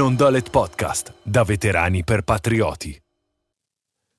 Non Dolet Podcast, da veterani per patrioti.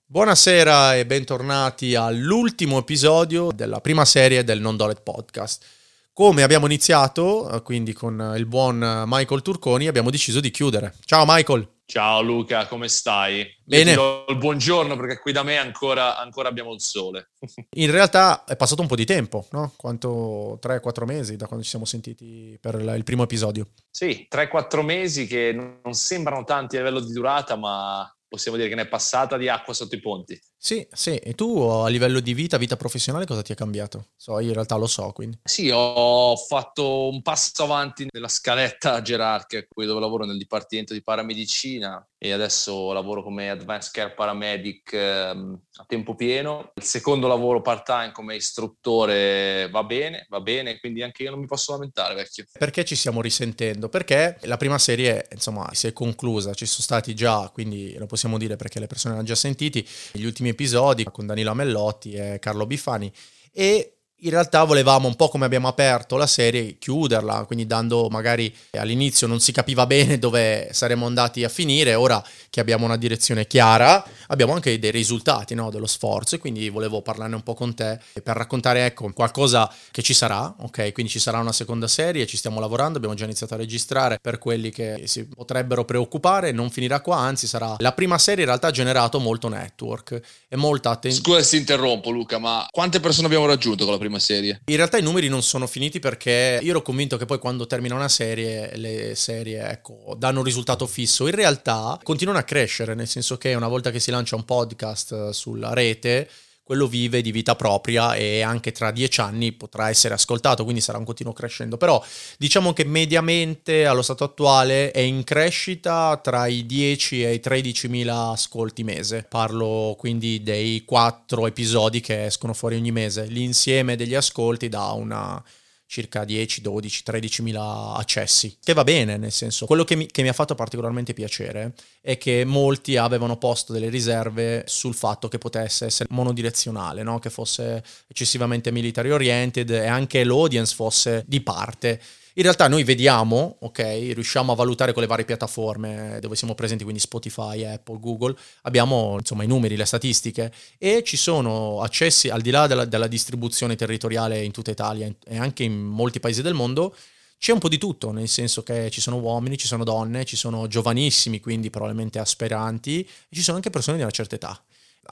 Buonasera e bentornati all'ultimo episodio della prima serie del Non Dolet Podcast. Come abbiamo iniziato, quindi con il buon Michael Turconi, abbiamo deciso di chiudere. Ciao Michael! Ciao Luca, come stai? Bene. Il buongiorno perché qui da me ancora, ancora abbiamo il sole. In realtà è passato un po' di tempo, no? Quanto? 3-4 mesi da quando ci siamo sentiti per il primo episodio. Sì, 3-4 mesi che non sembrano tanti a livello di durata, ma possiamo dire che ne è passata di acqua sotto i ponti. Sì, sì. E tu a livello di vita, vita professionale, cosa ti è cambiato? So, io in realtà lo so, quindi. Sì, ho fatto un passo avanti nella scaletta gerarchica, qui dove lavoro nel dipartimento di paramedicina e adesso lavoro come Advanced Care Paramedic ehm, a tempo pieno. Il secondo lavoro part-time come istruttore va bene, va bene, quindi anche io non mi posso lamentare, vecchio. Perché ci stiamo risentendo? Perché la prima serie, insomma, si è conclusa, ci sono stati già, quindi lo possiamo dire perché le persone hanno già sentiti, gli ultimi episodi con Danilo Amellotti e Carlo Bifani e in realtà volevamo un po' come abbiamo aperto la serie chiuderla, quindi dando magari all'inizio non si capiva bene dove saremmo andati a finire, ora che abbiamo una direzione chiara abbiamo anche dei risultati no, dello sforzo e quindi volevo parlarne un po' con te per raccontare ecco qualcosa che ci sarà, ok? Quindi ci sarà una seconda serie, ci stiamo lavorando, abbiamo già iniziato a registrare per quelli che si potrebbero preoccupare, non finirà qua, anzi sarà la prima serie in realtà ha generato molto network e molta attenzione. Scusa se interrompo Luca, ma quante persone abbiamo raggiunto con la prima prima serie. In realtà i numeri non sono finiti perché io ero convinto che poi quando termina una serie, le serie ecco, danno un risultato fisso. In realtà continuano a crescere, nel senso che una volta che si lancia un podcast sulla rete, quello vive di vita propria e anche tra dieci anni potrà essere ascoltato, quindi sarà un continuo crescendo. Però diciamo che mediamente allo stato attuale è in crescita tra i 10 e i 13 mila ascolti mese. Parlo quindi dei quattro episodi che escono fuori ogni mese. L'insieme degli ascolti dà una circa 10, 12, 13 mila accessi, che va bene, nel senso, quello che mi, che mi, ha fatto particolarmente piacere è che molti avevano posto delle riserve sul fatto che potesse essere monodirezionale, no? che fosse eccessivamente military oriented e anche l'audience fosse di parte. In realtà noi vediamo, ok, riusciamo a valutare con le varie piattaforme dove siamo presenti, quindi Spotify, Apple, Google, abbiamo insomma i numeri, le statistiche e ci sono accessi al di là della, della distribuzione territoriale in tutta Italia e anche in molti paesi del mondo, c'è un po' di tutto, nel senso che ci sono uomini, ci sono donne, ci sono giovanissimi, quindi probabilmente aspiranti, e ci sono anche persone di una certa età.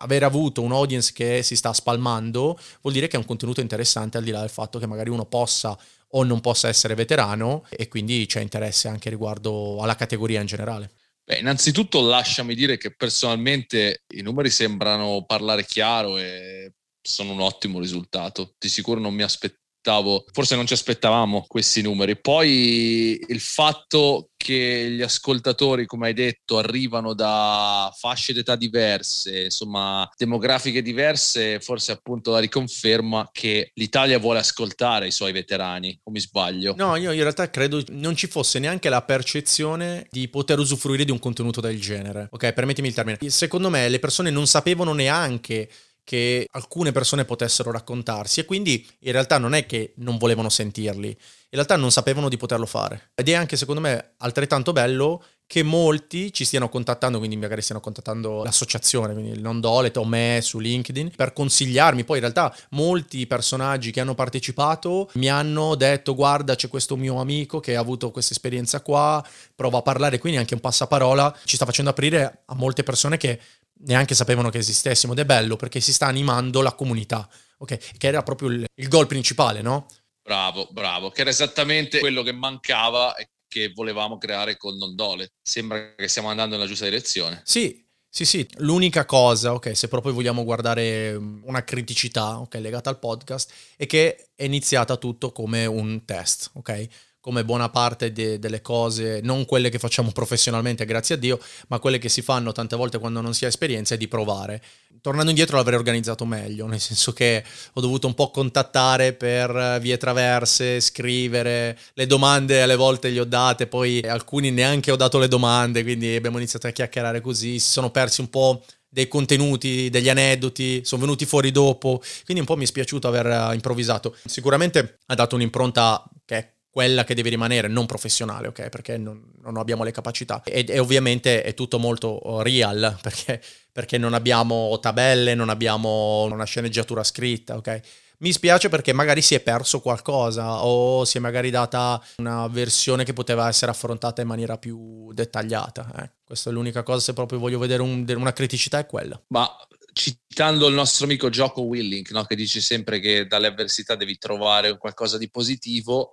Aver avuto un audience che si sta spalmando vuol dire che è un contenuto interessante al di là del fatto che magari uno possa o non possa essere veterano e quindi c'è interesse anche riguardo alla categoria in generale. Beh, innanzitutto lasciami dire che personalmente i numeri sembrano parlare chiaro e sono un ottimo risultato. Di sicuro non mi aspettavo aspettavo, forse non ci aspettavamo questi numeri. Poi il fatto che gli ascoltatori, come hai detto, arrivano da fasce d'età diverse, insomma, demografiche diverse, forse appunto la riconferma che l'Italia vuole ascoltare i suoi veterani, o mi sbaglio? No, io in realtà credo non ci fosse neanche la percezione di poter usufruire di un contenuto del genere. Ok, permettimi il termine. Secondo me le persone non sapevano neanche che alcune persone potessero raccontarsi e quindi in realtà non è che non volevano sentirli, in realtà non sapevano di poterlo fare. Ed è anche secondo me altrettanto bello che molti ci stiano contattando, quindi magari stiano contattando l'associazione, quindi il non Dolet o me su LinkedIn, per consigliarmi. Poi in realtà molti personaggi che hanno partecipato mi hanno detto guarda c'è questo mio amico che ha avuto questa esperienza qua, prova a parlare, quindi anche un passaparola ci sta facendo aprire a molte persone che neanche sapevano che esistessimo ed è bello perché si sta animando la comunità, ok? Che era proprio il, il goal principale, no? Bravo, bravo, che era esattamente quello che mancava e che volevamo creare con Non Dole. Sembra che stiamo andando nella giusta direzione. Sì, sì, sì, l'unica cosa, ok, se proprio vogliamo guardare una criticità, ok, legata al podcast, è che è iniziata tutto come un test, ok? Come buona parte de- delle cose, non quelle che facciamo professionalmente, grazie a Dio, ma quelle che si fanno tante volte quando non si ha esperienza, è di provare. Tornando indietro l'avrei organizzato meglio, nel senso che ho dovuto un po' contattare per vie traverse, scrivere, le domande alle volte gli ho date, poi alcuni neanche ho dato le domande, quindi abbiamo iniziato a chiacchierare così, si sono persi un po' dei contenuti, degli aneddoti, sono venuti fuori dopo, quindi un po' mi è spiaciuto aver improvvisato. Sicuramente ha dato un'impronta che è quella che deve rimanere non professionale, ok? Perché non, non abbiamo le capacità. E, e, ovviamente è tutto molto real, perché, perché non abbiamo tabelle, non abbiamo una sceneggiatura scritta, ok? Mi spiace perché magari si è perso qualcosa o si è magari data una versione che poteva essere affrontata in maniera più dettagliata. Eh. Questa è l'unica cosa, se proprio voglio vedere un, una criticità è quella. Ma citando il nostro amico Gioco Willink, no? che dice sempre che dalle avversità devi trovare qualcosa di positivo,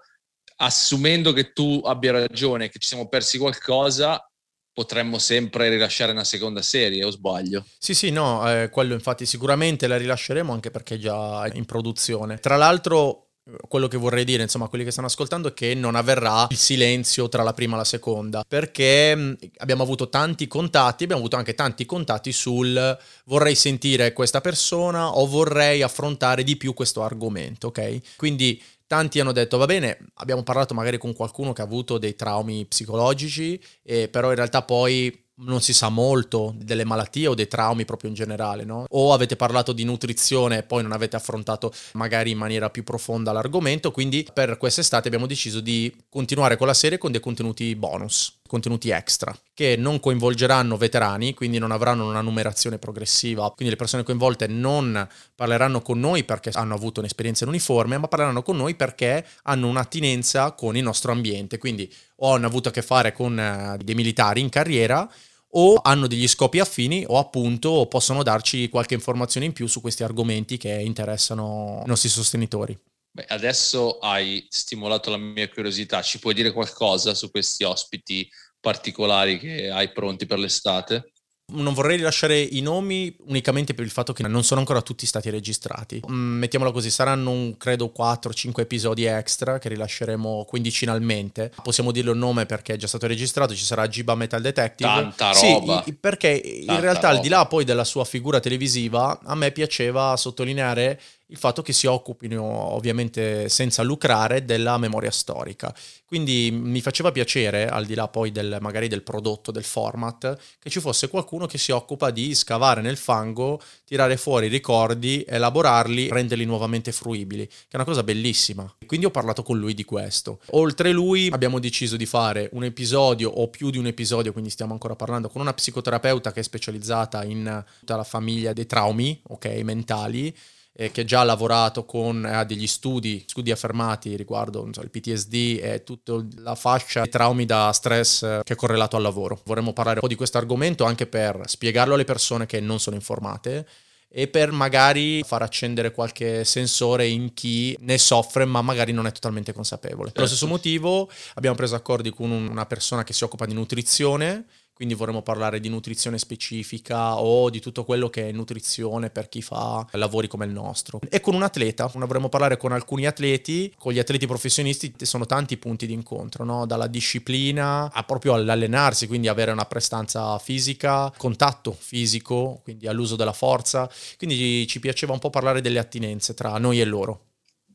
assumendo che tu abbia ragione, che ci siamo persi qualcosa, potremmo sempre rilasciare una seconda serie, o sbaglio? Sì, sì, no, eh, quello infatti sicuramente la rilasceremo anche perché è già in produzione. Tra l'altro quello che vorrei dire, insomma, a quelli che stanno ascoltando è che non avverrà il silenzio tra la prima e la seconda, perché abbiamo avuto tanti contatti, abbiamo avuto anche tanti contatti sul vorrei sentire questa persona o vorrei affrontare di più questo argomento, ok? Quindi Tanti hanno detto, va bene, abbiamo parlato magari con qualcuno che ha avuto dei traumi psicologici, eh, però in realtà poi non si sa molto delle malattie o dei traumi proprio in generale, no? O avete parlato di nutrizione e poi non avete affrontato magari in maniera più profonda l'argomento, quindi per quest'estate abbiamo deciso di continuare con la serie con dei contenuti bonus contenuti extra che non coinvolgeranno veterani, quindi non avranno una numerazione progressiva, quindi le persone coinvolte non parleranno con noi perché hanno avuto un'esperienza in uniforme, ma parleranno con noi perché hanno un'attinenza con il nostro ambiente, quindi o hanno avuto a che fare con eh, dei militari in carriera o hanno degli scopi affini o appunto possono darci qualche informazione in più su questi argomenti che interessano i nostri sostenitori. Beh, adesso hai stimolato la mia curiosità, ci puoi dire qualcosa su questi ospiti particolari che hai pronti per l'estate? Non vorrei rilasciare i nomi unicamente per il fatto che non sono ancora tutti stati registrati. Mm, mettiamola così, saranno un, credo 4-5 episodi extra che rilasceremo quindicinalmente. Possiamo dirlo il nome perché è già stato registrato, ci sarà Giba Metal Detective. Tanta roba. Sì, perché Tanta in realtà roba. al di là poi della sua figura televisiva, a me piaceva sottolineare il fatto che si occupino ovviamente senza lucrare della memoria storica. Quindi mi faceva piacere, al di là poi del, magari del prodotto, del format, che ci fosse qualcuno che si occupa di scavare nel fango, tirare fuori i ricordi, elaborarli, renderli nuovamente fruibili, che è una cosa bellissima. Quindi ho parlato con lui di questo. Oltre lui abbiamo deciso di fare un episodio o più di un episodio, quindi stiamo ancora parlando con una psicoterapeuta che è specializzata in tutta la famiglia dei traumi, ok, mentali eh, che già ha lavorato con ha degli studi, studi affermati riguardo so, il PTSD e tutta la fascia di traumi da stress eh, che è correlato al lavoro. Vorremmo parlare un po' di questo argomento anche per spiegarlo alle persone che non sono informate e per magari far accendere qualche sensore in chi ne soffre ma magari non è totalmente consapevole. Per lo stesso certo. motivo abbiamo preso accordi con una persona che si occupa di nutrizione quindi vorremmo parlare di nutrizione specifica o di tutto quello che è nutrizione per chi fa lavori come il nostro. E con un atleta, vorremmo parlare con alcuni atleti, con gli atleti professionisti sono tanti punti di incontro, no? dalla disciplina a proprio all'allenarsi, quindi avere una prestanza fisica, contatto fisico, quindi all'uso della forza, quindi ci piaceva un po' parlare delle attinenze tra noi e loro.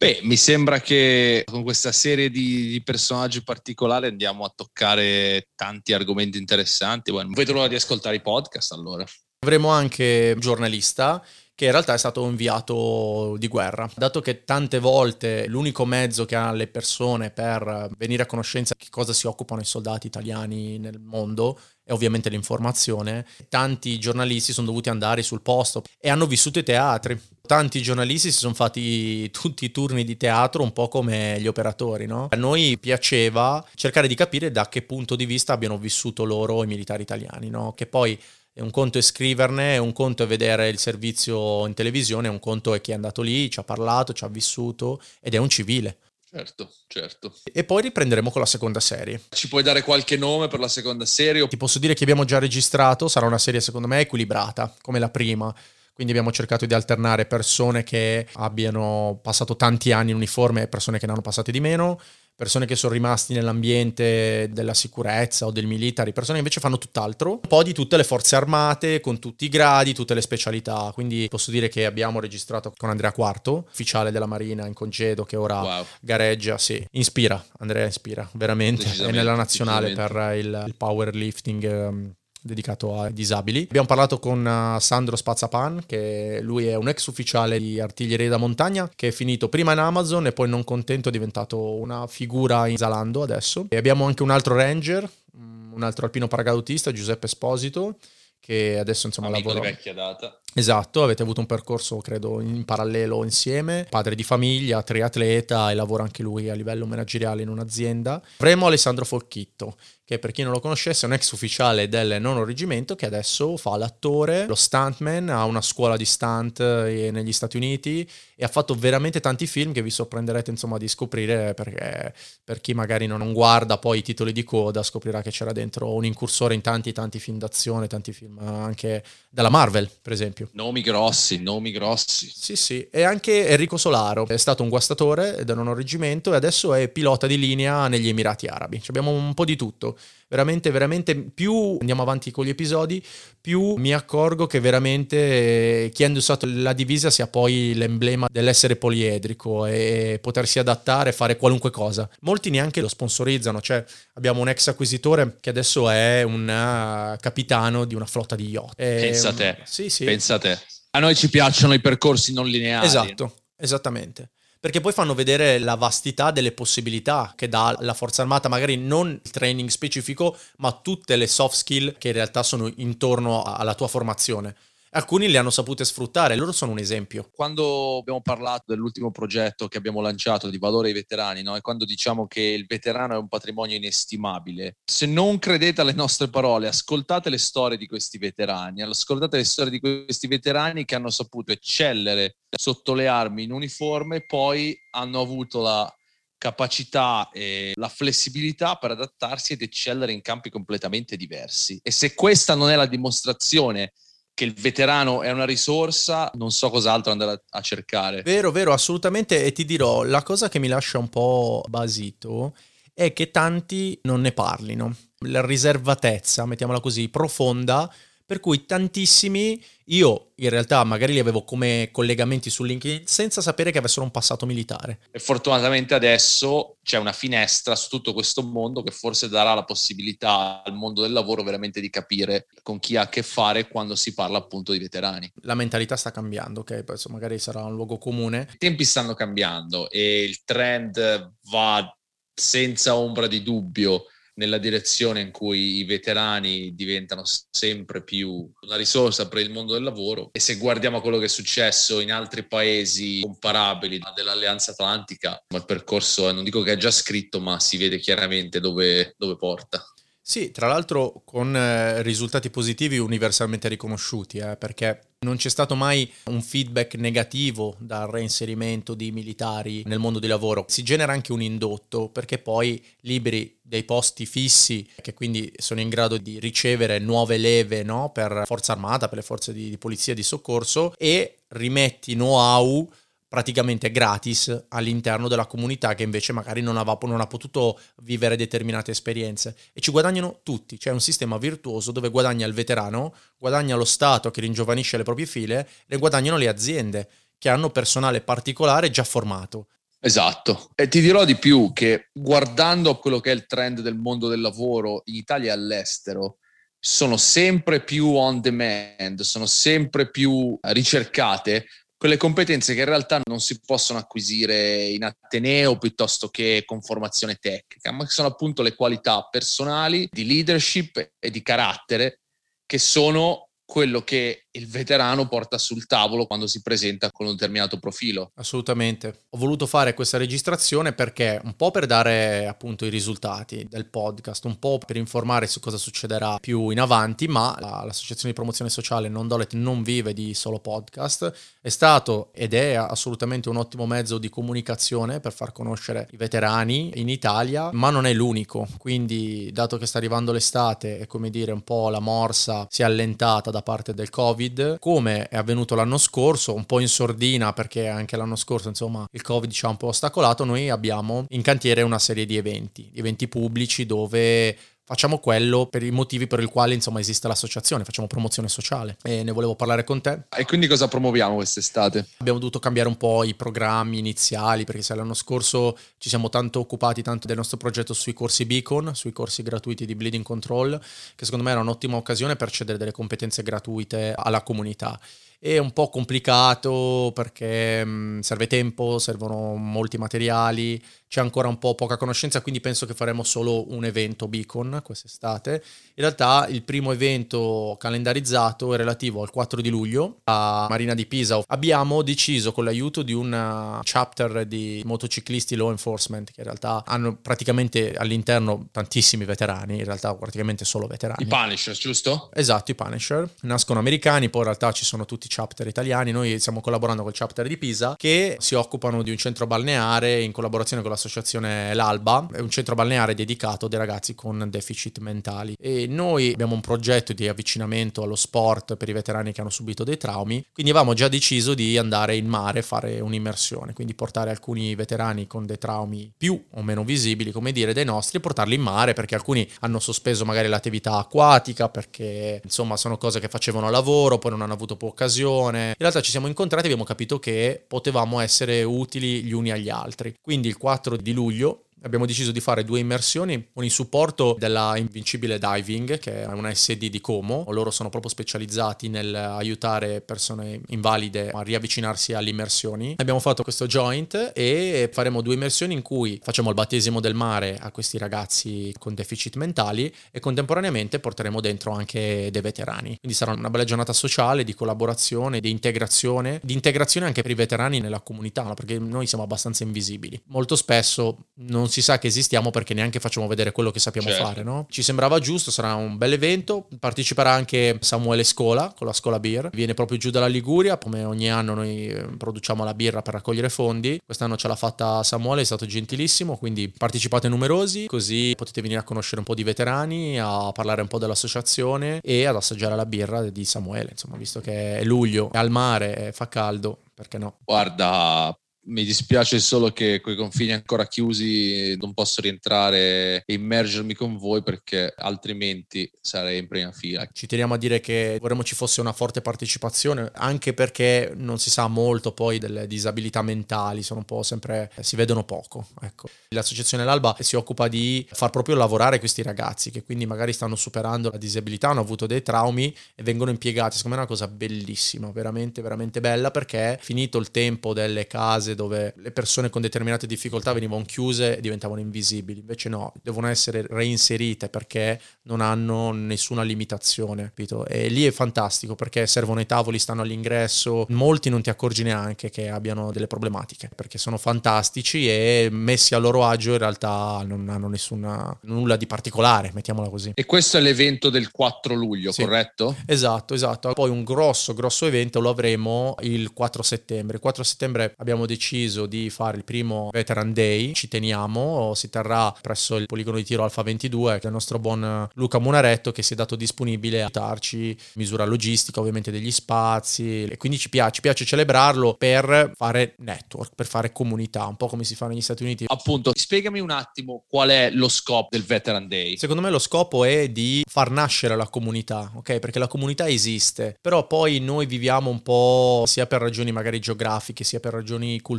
Beh, mi sembra che con questa serie di, di, personaggi particolari andiamo a toccare tanti argomenti interessanti. Bueno, vedo l'ora di ascoltare i podcast allora. Avremo anche un giornalista che in realtà è stato inviato di guerra. Dato che tante volte l'unico mezzo che hanno le persone per venire a conoscenza di cosa si occupano i soldati italiani nel mondo è ovviamente l'informazione, tanti giornalisti sono dovuti andare sul posto e hanno vissuto i teatri. Tanti giornalisti si sono fatti tutti i turni di teatro un po' come gli operatori, no? A noi piaceva cercare di capire da che punto di vista abbiano vissuto loro i militari italiani, no? Che poi un conto è scriverne, un conto è vedere il servizio in televisione, un conto è chi è andato lì, ci ha parlato, ci ha vissuto ed è un civile. Certo, certo. E poi riprenderemo con la seconda serie. Ci puoi dare qualche nome per la seconda serie? Ti posso dire che abbiamo già registrato, sarà una serie secondo me equilibrata, come la prima. Quindi abbiamo cercato di alternare persone che abbiano passato tanti anni in uniforme e persone che ne hanno passati di meno persone che sono rimasti nell'ambiente della sicurezza o del military, persone che invece fanno tutt'altro, un po' di tutte le forze armate, con tutti i gradi, tutte le specialità. Quindi posso dire che abbiamo registrato con Andrea Quarto, ufficiale della Marina in congedo, che ora wow. gareggia, sì, ispira, Andrea ispira, veramente, è nella nazionale per il, il powerlifting. Um, dedicato ai disabili. Abbiamo parlato con uh, Sandro Spazzapan, che lui è un ex ufficiale di artiglieria da montagna, che è finito prima in Amazon e poi non contento è diventato una figura in Zalando adesso. E abbiamo anche un altro ranger, mm, un altro alpino paracadutista, Giuseppe Esposito, che adesso insomma Amico lavora... di vecchia data. Esatto, avete avuto un percorso credo in parallelo insieme, padre di famiglia, triatleta e lavora anche lui a livello manageriale in un'azienda. Avremo Alessandro Folchitto, che per chi non lo conoscesse è un ex ufficiale del nono reggimento che adesso fa l'attore, lo stuntman, ha una scuola di stunt eh, negli Stati Uniti e ha fatto veramente tanti film che vi sorprenderete insomma di scoprire perché per chi magari non guarda poi i titoli di coda scoprirà che c'era dentro un incursore in tanti tanti film d'azione, tanti film anche dalla Marvel per esempio. Nomi grossi, nomi grossi. Sì sì, e anche Enrico Solaro è stato un guastatore del nono reggimento e adesso è pilota di linea negli Emirati Arabi. abbiamo un po' di tutto veramente, veramente più andiamo avanti con gli episodi, più mi accorgo che veramente chi ha indossato la divisa sia poi l'emblema dell'essere poliedrico e potersi adattare e fare qualunque cosa. Molti neanche lo sponsorizzano, cioè abbiamo un ex acquisitore che adesso è un uh, capitano di una flotta di yacht. E, Pensa a te. Sì, sì. Pensa a te. A noi ci piacciono i percorsi non lineari. Esatto, esattamente perché poi fanno vedere la vastità delle possibilità che dà la forza armata, magari non il training specifico, ma tutte le soft skill che in realtà sono intorno alla tua formazione. Alcuni le hanno sapute sfruttare, loro sono un esempio. Quando abbiamo parlato dell'ultimo progetto che abbiamo lanciato di valore ai veterani, no? e quando diciamo che il veterano è un patrimonio inestimabile, se non credete alle nostre parole, ascoltate le storie di questi veterani, ascoltate le storie di questi veterani che hanno saputo eccellere sotto le armi in uniforme poi hanno avuto la capacità e la flessibilità per adattarsi ed eccellere in campi completamente diversi. E se questa non è la dimostrazione che il veterano è una risorsa, non so cos'altro andare a, cercare. Vero, vero, assolutamente. E ti dirò, la cosa che mi lascia un po' basito è che tanti non ne parlino. La riservatezza, mettiamola così, profonda per cui tantissimi io in realtà magari li avevo come collegamenti su LinkedIn senza sapere che avessero un passato militare. E fortunatamente adesso c'è una finestra su tutto questo mondo che forse darà la possibilità al mondo del lavoro veramente di capire con chi ha a che fare quando si parla appunto di veterani. La mentalità sta cambiando, ok? Adesso magari sarà un luogo comune. I tempi stanno cambiando e il trend va senza ombra di dubbio nella direzione in cui i veterani diventano sempre più una risorsa per il mondo del lavoro e se guardiamo quello che è successo in altri paesi comparabili dell'Alleanza Atlantica, il percorso non dico che è già scritto, ma si vede chiaramente dove, dove porta. Sì, tra l'altro con eh, risultati positivi universalmente riconosciuti, eh, perché non c'è stato mai un feedback negativo dal reinserimento di militari nel mondo di lavoro. Si genera anche un indotto perché poi liberi dei posti fissi che quindi sono in grado di ricevere nuove leve no? per forza armata, per le forze di, di polizia, di soccorso e rimetti know-how praticamente gratis all'interno della comunità che invece magari non, aveva, non ha potuto vivere determinate esperienze. E ci guadagnano tutti, c'è un sistema virtuoso dove guadagna il veterano, guadagna lo Stato che ringiovanisce le proprie file e guadagnano le aziende che hanno personale particolare già formato. Esatto, e ti dirò di più che guardando quello che è il trend del mondo del lavoro in Italia e all'estero, sono sempre più on demand, sono sempre più ricercate quelle competenze che in realtà non si possono acquisire in Ateneo piuttosto che con formazione tecnica, ma che sono appunto le qualità personali di leadership e di carattere che sono quello che il veterano porta sul tavolo quando si presenta con un determinato profilo. Assolutamente. Ho voluto fare questa registrazione perché un po' per dare appunto i risultati del podcast, un po' per informare su cosa succederà più in avanti, ma l'associazione di promozione sociale Non Dolet non vive di solo podcast, è stato ed è assolutamente un ottimo mezzo di comunicazione per far conoscere i veterani in Italia, ma non è l'unico. Quindi, dato che sta arrivando l'estate e come dire un po' la morsa si è allentata da parte del Covid, come è avvenuto l'anno scorso, un po' in sordina perché anche l'anno scorso insomma il Covid ci ha un po' ostacolato, noi abbiamo in cantiere una serie di eventi, eventi pubblici dove facciamo quello per i motivi per i quali insomma esiste l'associazione, facciamo promozione sociale e ne volevo parlare con te. E quindi cosa promuoviamo quest'estate? Abbiamo dovuto cambiare un po' i programmi iniziali perché sai, l'anno scorso ci siamo tanto occupati tanto del nostro progetto sui corsi Beacon, sui corsi gratuiti di Bleeding Control, che secondo me era un'ottima occasione per cedere delle competenze gratuite alla comunità è un po' complicato perché mh, serve tempo, servono molti materiali, c'è ancora un po' poca conoscenza, quindi penso che faremo solo un evento Beacon quest'estate. In realtà il primo evento calendarizzato è relativo al 4 di luglio a Marina di Pisa. Abbiamo deciso con l'aiuto di un uh, chapter di motociclisti law enforcement, che in realtà hanno praticamente all'interno tantissimi veterani, in realtà praticamente solo veterani. I Punisher, giusto? Esatto, i Punisher. Nascono americani, poi in realtà ci sono tutti chapter italiani. Noi stiamo collaborando col chapter di Pisa che si occupano di un centro balneare in collaborazione con la l'associazione L'Alba, è un centro balneare dedicato a dei ragazzi con deficit mentali e noi abbiamo un progetto di avvicinamento allo sport per i veterani che hanno subito dei traumi, quindi avevamo già deciso di andare in mare a fare un'immersione, quindi portare alcuni veterani con dei traumi più o meno visibili, come dire, dei nostri e portarli in mare perché alcuni hanno sospeso magari l'attività acquatica perché insomma sono cose che facevano lavoro, poi non hanno avuto più occasione. In realtà ci siamo incontrati e abbiamo capito che potevamo essere utili gli uni agli altri. Quindi il 4 4 di luglio abbiamo deciso di fare due immersioni con il supporto della Invincibile Diving, che è una SD di Como. Loro sono proprio specializzati nell'aiutare persone invalide a riavvicinarsi alle immersioni. Abbiamo fatto questo joint e faremo due immersioni in cui facciamo il battesimo del mare a questi ragazzi con deficit mentali e contemporaneamente porteremo dentro anche dei veterani. Quindi sarà una bella giornata sociale di collaborazione, di integrazione, di integrazione anche per i veterani nella comunità, perché noi siamo abbastanza invisibili. Molto spesso non si sa che esistiamo perché neanche facciamo vedere quello che sappiamo certo. fare, no? Ci sembrava giusto, sarà un bel evento, parteciperà anche Samuele Scola con la Scola Beer, viene proprio giù dalla Liguria, come ogni anno noi eh, produciamo la birra per raccogliere fondi, quest'anno ce l'ha fatta Samuele, è stato gentilissimo, quindi partecipate numerosi, così potete venire a conoscere un po' di veterani, a parlare un po' dell'associazione e ad assaggiare la birra di Samuele, insomma, visto che è luglio, è al mare, fa caldo, perché no? Guarda, mi dispiace solo che con i confini ancora chiusi non posso rientrare e immergermi con voi perché altrimenti sarei in prima fila. Ci teniamo a dire che vorremmo ci fosse una forte partecipazione anche perché non si sa molto poi delle disabilità mentali, sono un po' sempre, si vedono poco. Ecco. L'associazione L'Alba si occupa di far proprio lavorare questi ragazzi che quindi magari stanno superando la disabilità, hanno avuto dei traumi e vengono impiegati. Secondo me è una cosa bellissima, veramente, veramente bella perché finito il tempo delle case case dove le persone con determinate difficoltà venivano chiuse e diventavano invisibili. Invece no, devono essere reinserite perché non hanno nessuna limitazione, capito? E lì è fantastico perché servono i tavoli, stanno all'ingresso, molti non ti accorgi neanche che abbiano delle problematiche perché sono fantastici e messi a loro agio in realtà non hanno nessuna, nulla di particolare, mettiamola così. E questo è l'evento del 4 luglio, sì. corretto? Esatto, esatto. Poi un grosso, grosso evento lo avremo il 4 settembre. Il 4 settembre abbiamo deciso deciso di fare il primo Veteran Day, ci teniamo, si terrà presso il poligono di tiro Alfa 22 del nostro buon Luca Munaretto che si è dato disponibile a aiutarci, misura logistica ovviamente degli spazi e quindi ci piace, ci piace celebrarlo per fare network, per fare comunità, un po' come si fa negli Stati Uniti. Appunto, spiegami un attimo qual è lo scopo del Veteran Day. Secondo me lo scopo è di far nascere la comunità, ok? Perché la comunità esiste, però poi noi viviamo un po' sia per ragioni magari geografiche, sia per ragioni culturali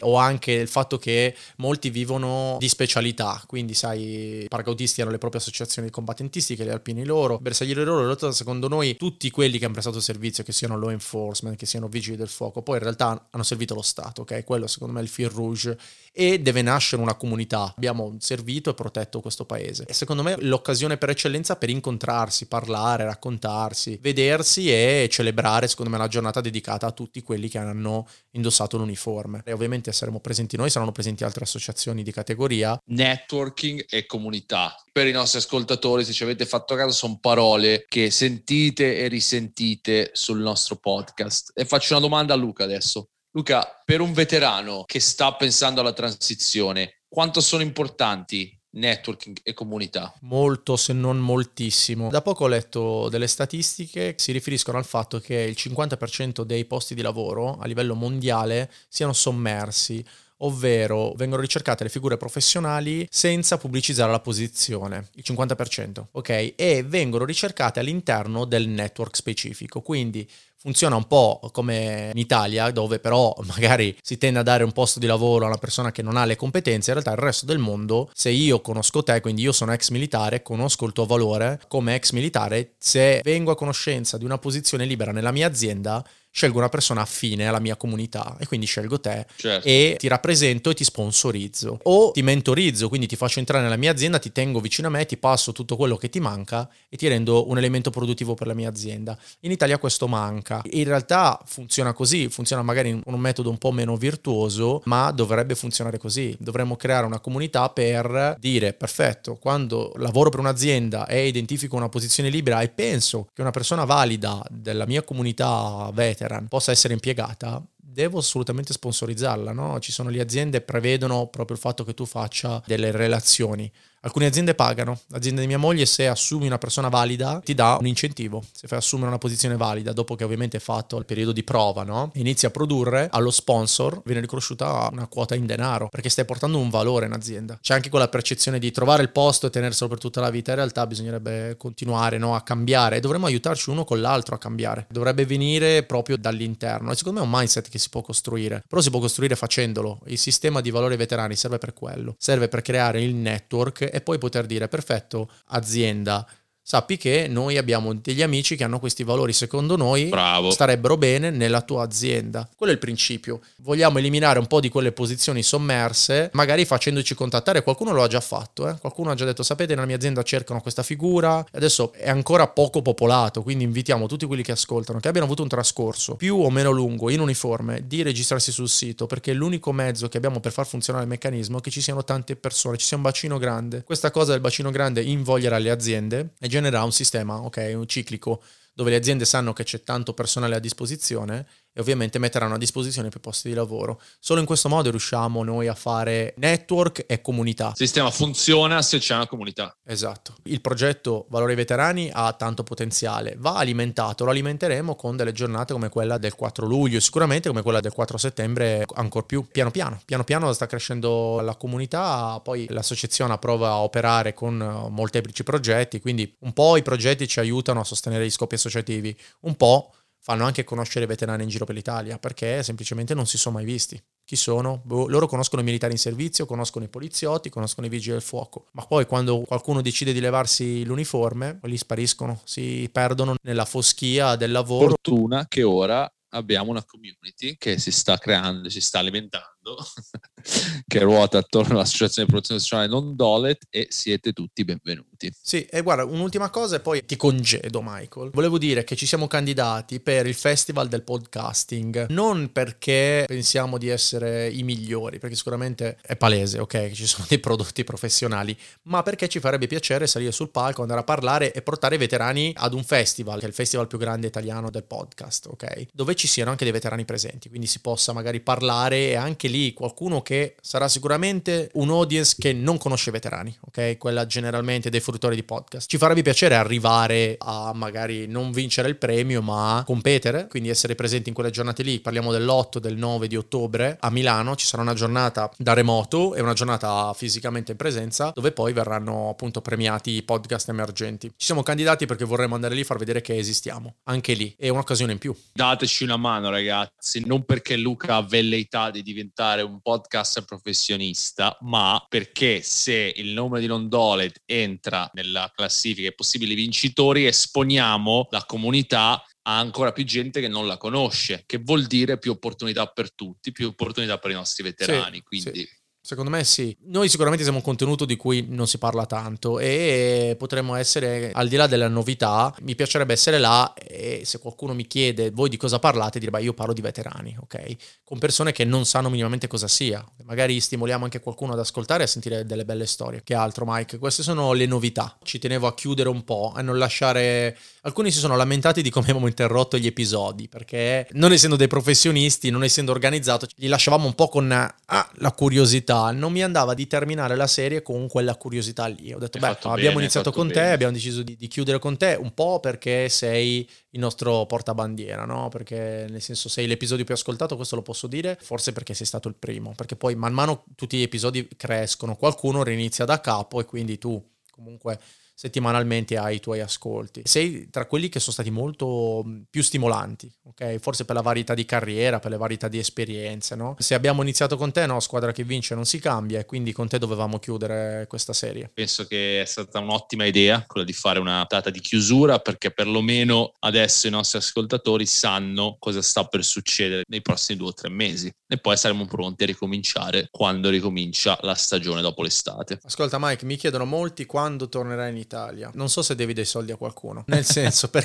o anche il fatto che molti vivono di specialità, quindi sai, i paracautisti hanno le proprie associazioni combattentistiche, le alpini loro, bersaglieri loro, secondo noi tutti quelli che hanno prestato servizio, che siano law enforcement, che siano vigili del fuoco, poi in realtà hanno servito lo Stato, ok? Quello secondo me è il fil rouge e deve nascere una comunità. Abbiamo servito e protetto questo paese. E secondo me l'occasione per eccellenza per incontrarsi, parlare, raccontarsi, vedersi e celebrare, secondo me, la giornata dedicata a tutti quelli che hanno indossato l'uniforme. E ovviamente saremo presenti noi, saranno presenti altre associazioni di categoria. Networking e comunità. Per i nostri ascoltatori, se ci avete fatto caso, sono parole che sentite e risentite sul nostro podcast. E faccio una domanda a Luca adesso. Luca, per un veterano che sta pensando alla transizione, quanto sono importanti networking e comunità? Molto, se non moltissimo. Da poco ho letto delle statistiche che si riferiscono al fatto che il 50% dei posti di lavoro a livello mondiale siano sommersi ovvero vengono ricercate le figure professionali senza pubblicizzare la posizione, il 50%, ok? E vengono ricercate all'interno del network specifico, quindi funziona un po' come in Italia, dove però magari si tende a dare un posto di lavoro a una persona che non ha le competenze, in realtà il resto del mondo, se io conosco te, quindi io sono ex militare, conosco il tuo valore come ex militare, se vengo a conoscenza di una posizione libera nella mia azienda, scelgo una persona affine alla mia comunità e quindi scelgo te Certo. e ti rappresento e ti sponsorizzo o ti mentorizzo, quindi ti faccio entrare nella mia azienda, ti tengo vicino a me, ti passo tutto quello che ti manca e ti rendo un elemento produttivo per la mia azienda. In Italia questo manca. In realtà funziona così, funziona magari in un metodo un po' meno virtuoso, ma dovrebbe funzionare così. Dovremmo creare una comunità per dire perfetto, quando lavoro per un'azienda e identifico una posizione libera e penso che una persona valida della mia comunità veteran possa essere impiegata, devo assolutamente sponsorizzarla, no? Ci sono le aziende che prevedono proprio il fatto che tu faccia delle relazioni. Alcune aziende pagano, l'azienda di mia moglie se assumi una persona valida ti dà un incentivo, se fai assumere una posizione valida dopo che ovviamente hai fatto il periodo di prova, no? Inizi a produrre, allo sponsor viene riconosciuta una quota in denaro perché stai portando un valore in azienda. C'è anche quella percezione di trovare il posto e tenerselo per tutta la vita, in realtà bisognerebbe continuare no? a cambiare e dovremmo aiutarci uno con l'altro a cambiare. Dovrebbe venire proprio dall'interno e secondo me è un mindset che si può costruire, però si può costruire facendolo. Il sistema di valori veterani serve per quello, serve per creare il network e poi poter dire perfetto azienda sappi che noi abbiamo degli amici che hanno questi valori secondo noi Bravo. starebbero bene nella tua azienda. Quello è il principio. Vogliamo eliminare un po' di quelle posizioni sommerse magari facendoci contattare. Qualcuno lo ha già fatto eh? qualcuno ha già detto sapete nella mia azienda cercano questa figura. Adesso è ancora poco popolato quindi invitiamo tutti quelli che ascoltano che abbiano avuto un trascorso più o meno lungo in uniforme di registrarsi sul sito perché è l'unico mezzo che abbiamo per far funzionare il meccanismo è che ci siano tante persone ci sia un bacino grande. Questa cosa del bacino grande invoglierà le aziende e genererà un sistema ok un ciclico dove le aziende sanno che c'è tanto personale a disposizione e ovviamente metteranno a disposizione più posti di lavoro. Solo in questo modo riusciamo noi a fare network e comunità. Il sistema funziona se c'è una comunità. Esatto. Il progetto Valori Veterani ha tanto potenziale, va alimentato, lo alimenteremo con delle giornate come quella del 4 luglio, sicuramente come quella del 4 settembre, ancora più piano piano. Piano piano sta crescendo la comunità, poi l'associazione prova a operare con molteplici progetti, quindi un po' i progetti ci aiutano a sostenere gli scopi associativi, un po' fanno anche conoscere veterani in giro per l'Italia perché semplicemente non si sono mai visti. Chi sono? Boh, loro conoscono i militari in servizio, conoscono i poliziotti, conoscono i vigili del fuoco, ma poi quando qualcuno decide di levarsi l'uniforme, quelli spariscono, si perdono nella foschia del lavoro. Fortuna che ora abbiamo una community che si sta creando, si sta alimentando, che ruota attorno all'Associazione di Protezione Sociale Non Dolet e siete tutti benvenuti. Sì, e guarda, un'ultima cosa e poi ti congedo, Michael. Volevo dire che ci siamo candidati per il Festival del Podcasting, non perché pensiamo di essere i migliori, perché sicuramente è palese, ok, che ci sono dei prodotti professionali, ma perché ci farebbe piacere salire sul palco, andare a parlare e portare i veterani ad un festival, che è il festival più grande italiano del podcast, ok? Dove ci siano anche dei veterani presenti, quindi si possa magari parlare e anche lì qualcuno che sarà sicuramente un audience che non conosce i veterani, ok? Quella generalmente dei fruitori di podcast. Ci farebbe piacere arrivare a magari non vincere il premio, ma competere, quindi essere presenti in quelle giornate lì. Parliamo dell'8, del 9 di ottobre a Milano, ci sarà una giornata da remoto e una giornata fisicamente in presenza, dove poi verranno appunto premiati i podcast emergenti. Ci siamo candidati perché vorremmo andare lì a far vedere che esistiamo, anche lì, è un'occasione in più. Dateci una mano ragazzi, non perché Luca ha velleità di diventare un podcast professionista, ma perché se il nome di Londolet entra nella classifica dei possibili vincitori, esponiamo la comunità a ancora più gente che non la conosce, che vuol dire più opportunità per tutti, più opportunità per i nostri veterani. Sì, quindi sì. Secondo me sì. Noi sicuramente siamo un contenuto di cui non si parla tanto e potremmo essere, al di là della novità, mi piacerebbe essere là e se qualcuno mi chiede voi di cosa parlate, dire beh io parlo di veterani, ok? Con persone che non sanno minimamente cosa sia. Magari stimoliamo anche qualcuno ad ascoltare e a sentire delle belle storie. Che altro Mike? Queste sono le novità. Ci tenevo a chiudere un po', a non lasciare... Alcuni si sono lamentati di come abbiamo interrotto gli episodi perché non essendo dei professionisti, non essendo organizzato, li lasciavamo un po' con ah, la curiosità non mi andava di terminare la serie con quella curiosità lì. Ho detto, beh, abbiamo bene, iniziato con te, bene." abbiamo deciso di, di chiudere con te, un po' perché sei il nostro portabandiera, no? Perché nel senso sei l'episodio più ascoltato, questo lo posso dire, forse perché sei stato il primo, perché poi man mano tutti gli episodi crescono, qualcuno rinizia da capo e quindi tu comunque settimanalmente hai i tuoi ascolti. Sei tra quelli che sono stati molto mh, più stimolanti, ok? Forse per la varietà di carriera, per le varietà di esperienze, no? Se abbiamo iniziato con te, no, squadra che vince non si cambia e quindi con te dovevamo chiudere questa serie. Penso che è stata un'ottima idea quella di fare una data di chiusura perché perlomeno adesso i nostri ascoltatori sanno cosa sta per succedere nei prossimi due o tre mesi e poi saremo pronti a ricominciare quando ricomincia la stagione dopo l'estate. Ascolta Mike, mi chiedono molti quando tornerai in Italia. Non so se devi dei soldi a qualcuno. Nel senso, per,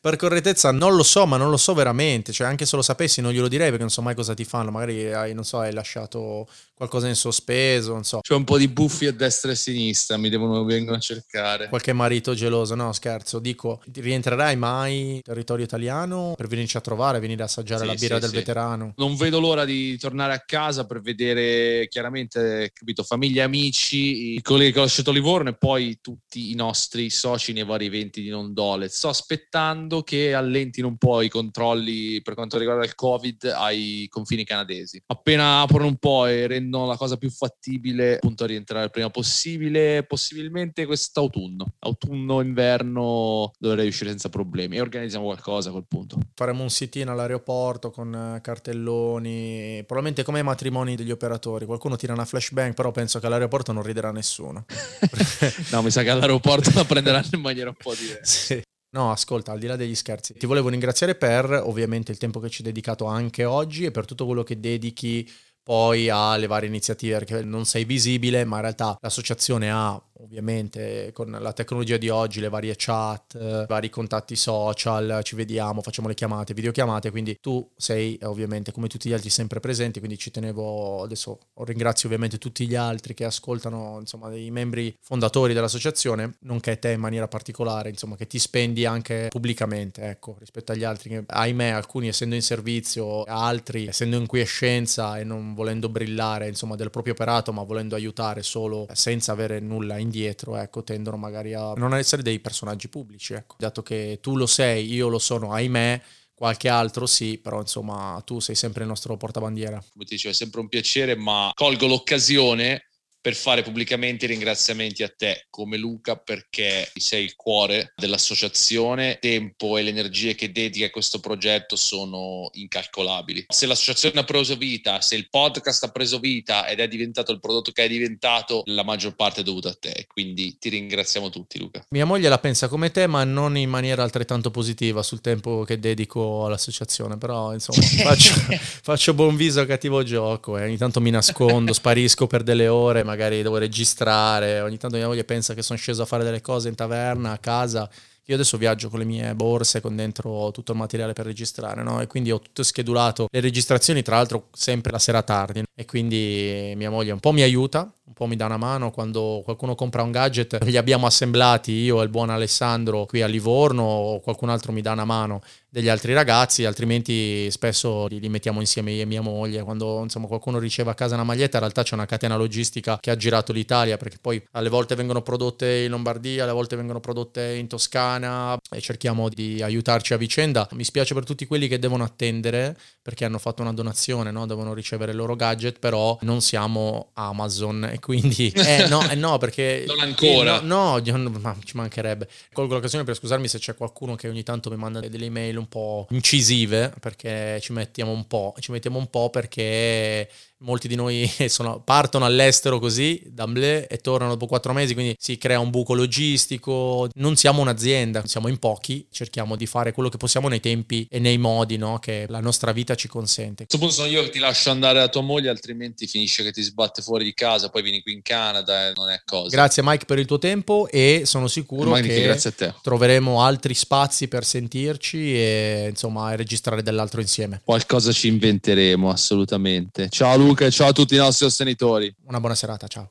per correttezza, non lo so, ma non lo so veramente. Cioè, anche se lo sapessi non glielo direi perché non so mai cosa ti fanno. Magari hai, non so, hai lasciato qualcosa in sospeso, non so. C'è un po' di buffi a destra e a sinistra, mi devono vengono a cercare. Qualche marito geloso, no scherzo, dico, rientrerai mai in territorio italiano per venirci a trovare, venire a assaggiare Sì, la birra sì, del sì. veterano? Non vedo l'ora di tornare a casa per vedere chiaramente, capito, famiglia amici, i colleghi che ho lasciato a Livorno e poi tutti i nostri soci nei vari eventi di Non Dole. Sto aspettando che allentino un po' i controlli per quanto riguarda il Covid ai confini canadesi. Appena aprono un po' e rendono la cosa più fattibile, appunto a rientrare il prima possibile, possibilmente quest'autunno. Autunno, inverno dovrei uscire senza problemi e organizziamo qualcosa a quel punto. Faremo un sit-in all'aeroporto con eh, cartelloni, probabilmente come ai matrimoni degli operatori. Qualcuno tira una flashbang, però penso che all'aeroporto non riderà nessuno. No, mi sa che all'aeroporto la prenderanno in maniera un po' diversa. Sì. No, ascolta, al di là degli scherzi, ti volevo ringraziare per ovviamente il tempo che ci hai dedicato anche oggi e per tutto quello che dedichi poi alle varie iniziative, perché non sei visibile, ma in realtà l'associazione ha ovviamente con la tecnologia di oggi le varie chat, eh, vari contatti social, ci vediamo, facciamo le chiamate, videochiamate, quindi tu sei eh, ovviamente come tutti gli altri sempre presenti, quindi ci tenevo adesso ringrazio ovviamente tutti gli altri che ascoltano, insomma, i membri fondatori dell'associazione, nonché te in maniera particolare, insomma, che ti spendi anche pubblicamente, ecco, rispetto agli altri che ahimè alcuni essendo in servizio, altri essendo in quiescenza e non volendo brillare, insomma, del proprio operato, ma volendo aiutare solo senza avere nulla indietro, ecco, tendono magari a non essere dei personaggi pubblici, ecco. Dato che tu lo sei, io lo sono, ahimè, qualche altro sì, però insomma, tu sei sempre il nostro portabandiera. Come ti dicevo, è sempre un piacere, ma colgo l'occasione per fare pubblicamente i ringraziamenti a te come Luca perché sei il cuore dell'associazione, il tempo e le energie che dedichi a questo progetto sono incalcolabili. Se l'associazione ha preso vita, se il podcast ha preso vita ed è diventato il prodotto che è diventato, la maggior parte è dovuta a te, quindi ti ringraziamo tutti Luca. Mia moglie la pensa come te, ma non in maniera altrettanto positiva sul tempo che dedico all'associazione. Però, insomma, faccio, faccio buon viso a cattivo gioco. E ogni tanto mi nascondo, sparisco per delle ore, magari devo registrare. Ogni tanto mia moglie pensa che sono sceso a fare delle cose in taverna, a casa. Io adesso viaggio con le mie borse, con dentro tutto il materiale per registrare, no? E quindi ho tutto schedulato le registrazioni, tra l'altro sempre la sera tardi. E quindi mia moglie un po' mi aiuta, un po' mi dà una mano quando qualcuno compra un gadget, li abbiamo assemblati io e il buon Alessandro qui a Livorno o qualcun altro mi dà una mano degli altri ragazzi, altrimenti spesso li, li mettiamo insieme io e mia moglie. Quando insomma qualcuno riceve a casa una maglietta, in realtà c'è una catena logistica che ha girato l'Italia, perché poi alle volte vengono prodotte in Lombardia, alle volte vengono prodotte in Toscana e cerchiamo di aiutarci a vicenda. Mi spiace per tutti quelli che devono attendere perché hanno fatto una donazione, no? devono ricevere il loro gadget, però non siamo Amazon e quindi... Eh no, eh, no perché... Non ancora. No, no, ma ci mancherebbe. Colgo l'occasione per scusarmi se c'è qualcuno che ogni tanto mi manda delle email un po' incisive perché ci mettiamo un po', ci mettiamo un po' perché molti di noi sono- partono all'estero così, d'amblè, e tornano dopo quattro mesi, quindi si crea un buco logistico. Non siamo un'azienda, siamo in pochi, cerchiamo di fare quello che possiamo nei tempi e nei modi no, che la nostra vita ci consente. A questo punto sono io che ti lascio andare a tua moglie, altrimenti finisce che ti sbatte fuori di casa, poi vieni qui in Canada e non è cosa. Grazie Mike per il tuo tempo e sono sicuro Magnifico, che grazie a te. troveremo altri spazi per sentirci e insomma e registrare dell'altro insieme. Qualcosa ci inventeremo, assolutamente. Ciao Luca e ciao a tutti i nostri sostenitori. Una buona serata, ciao.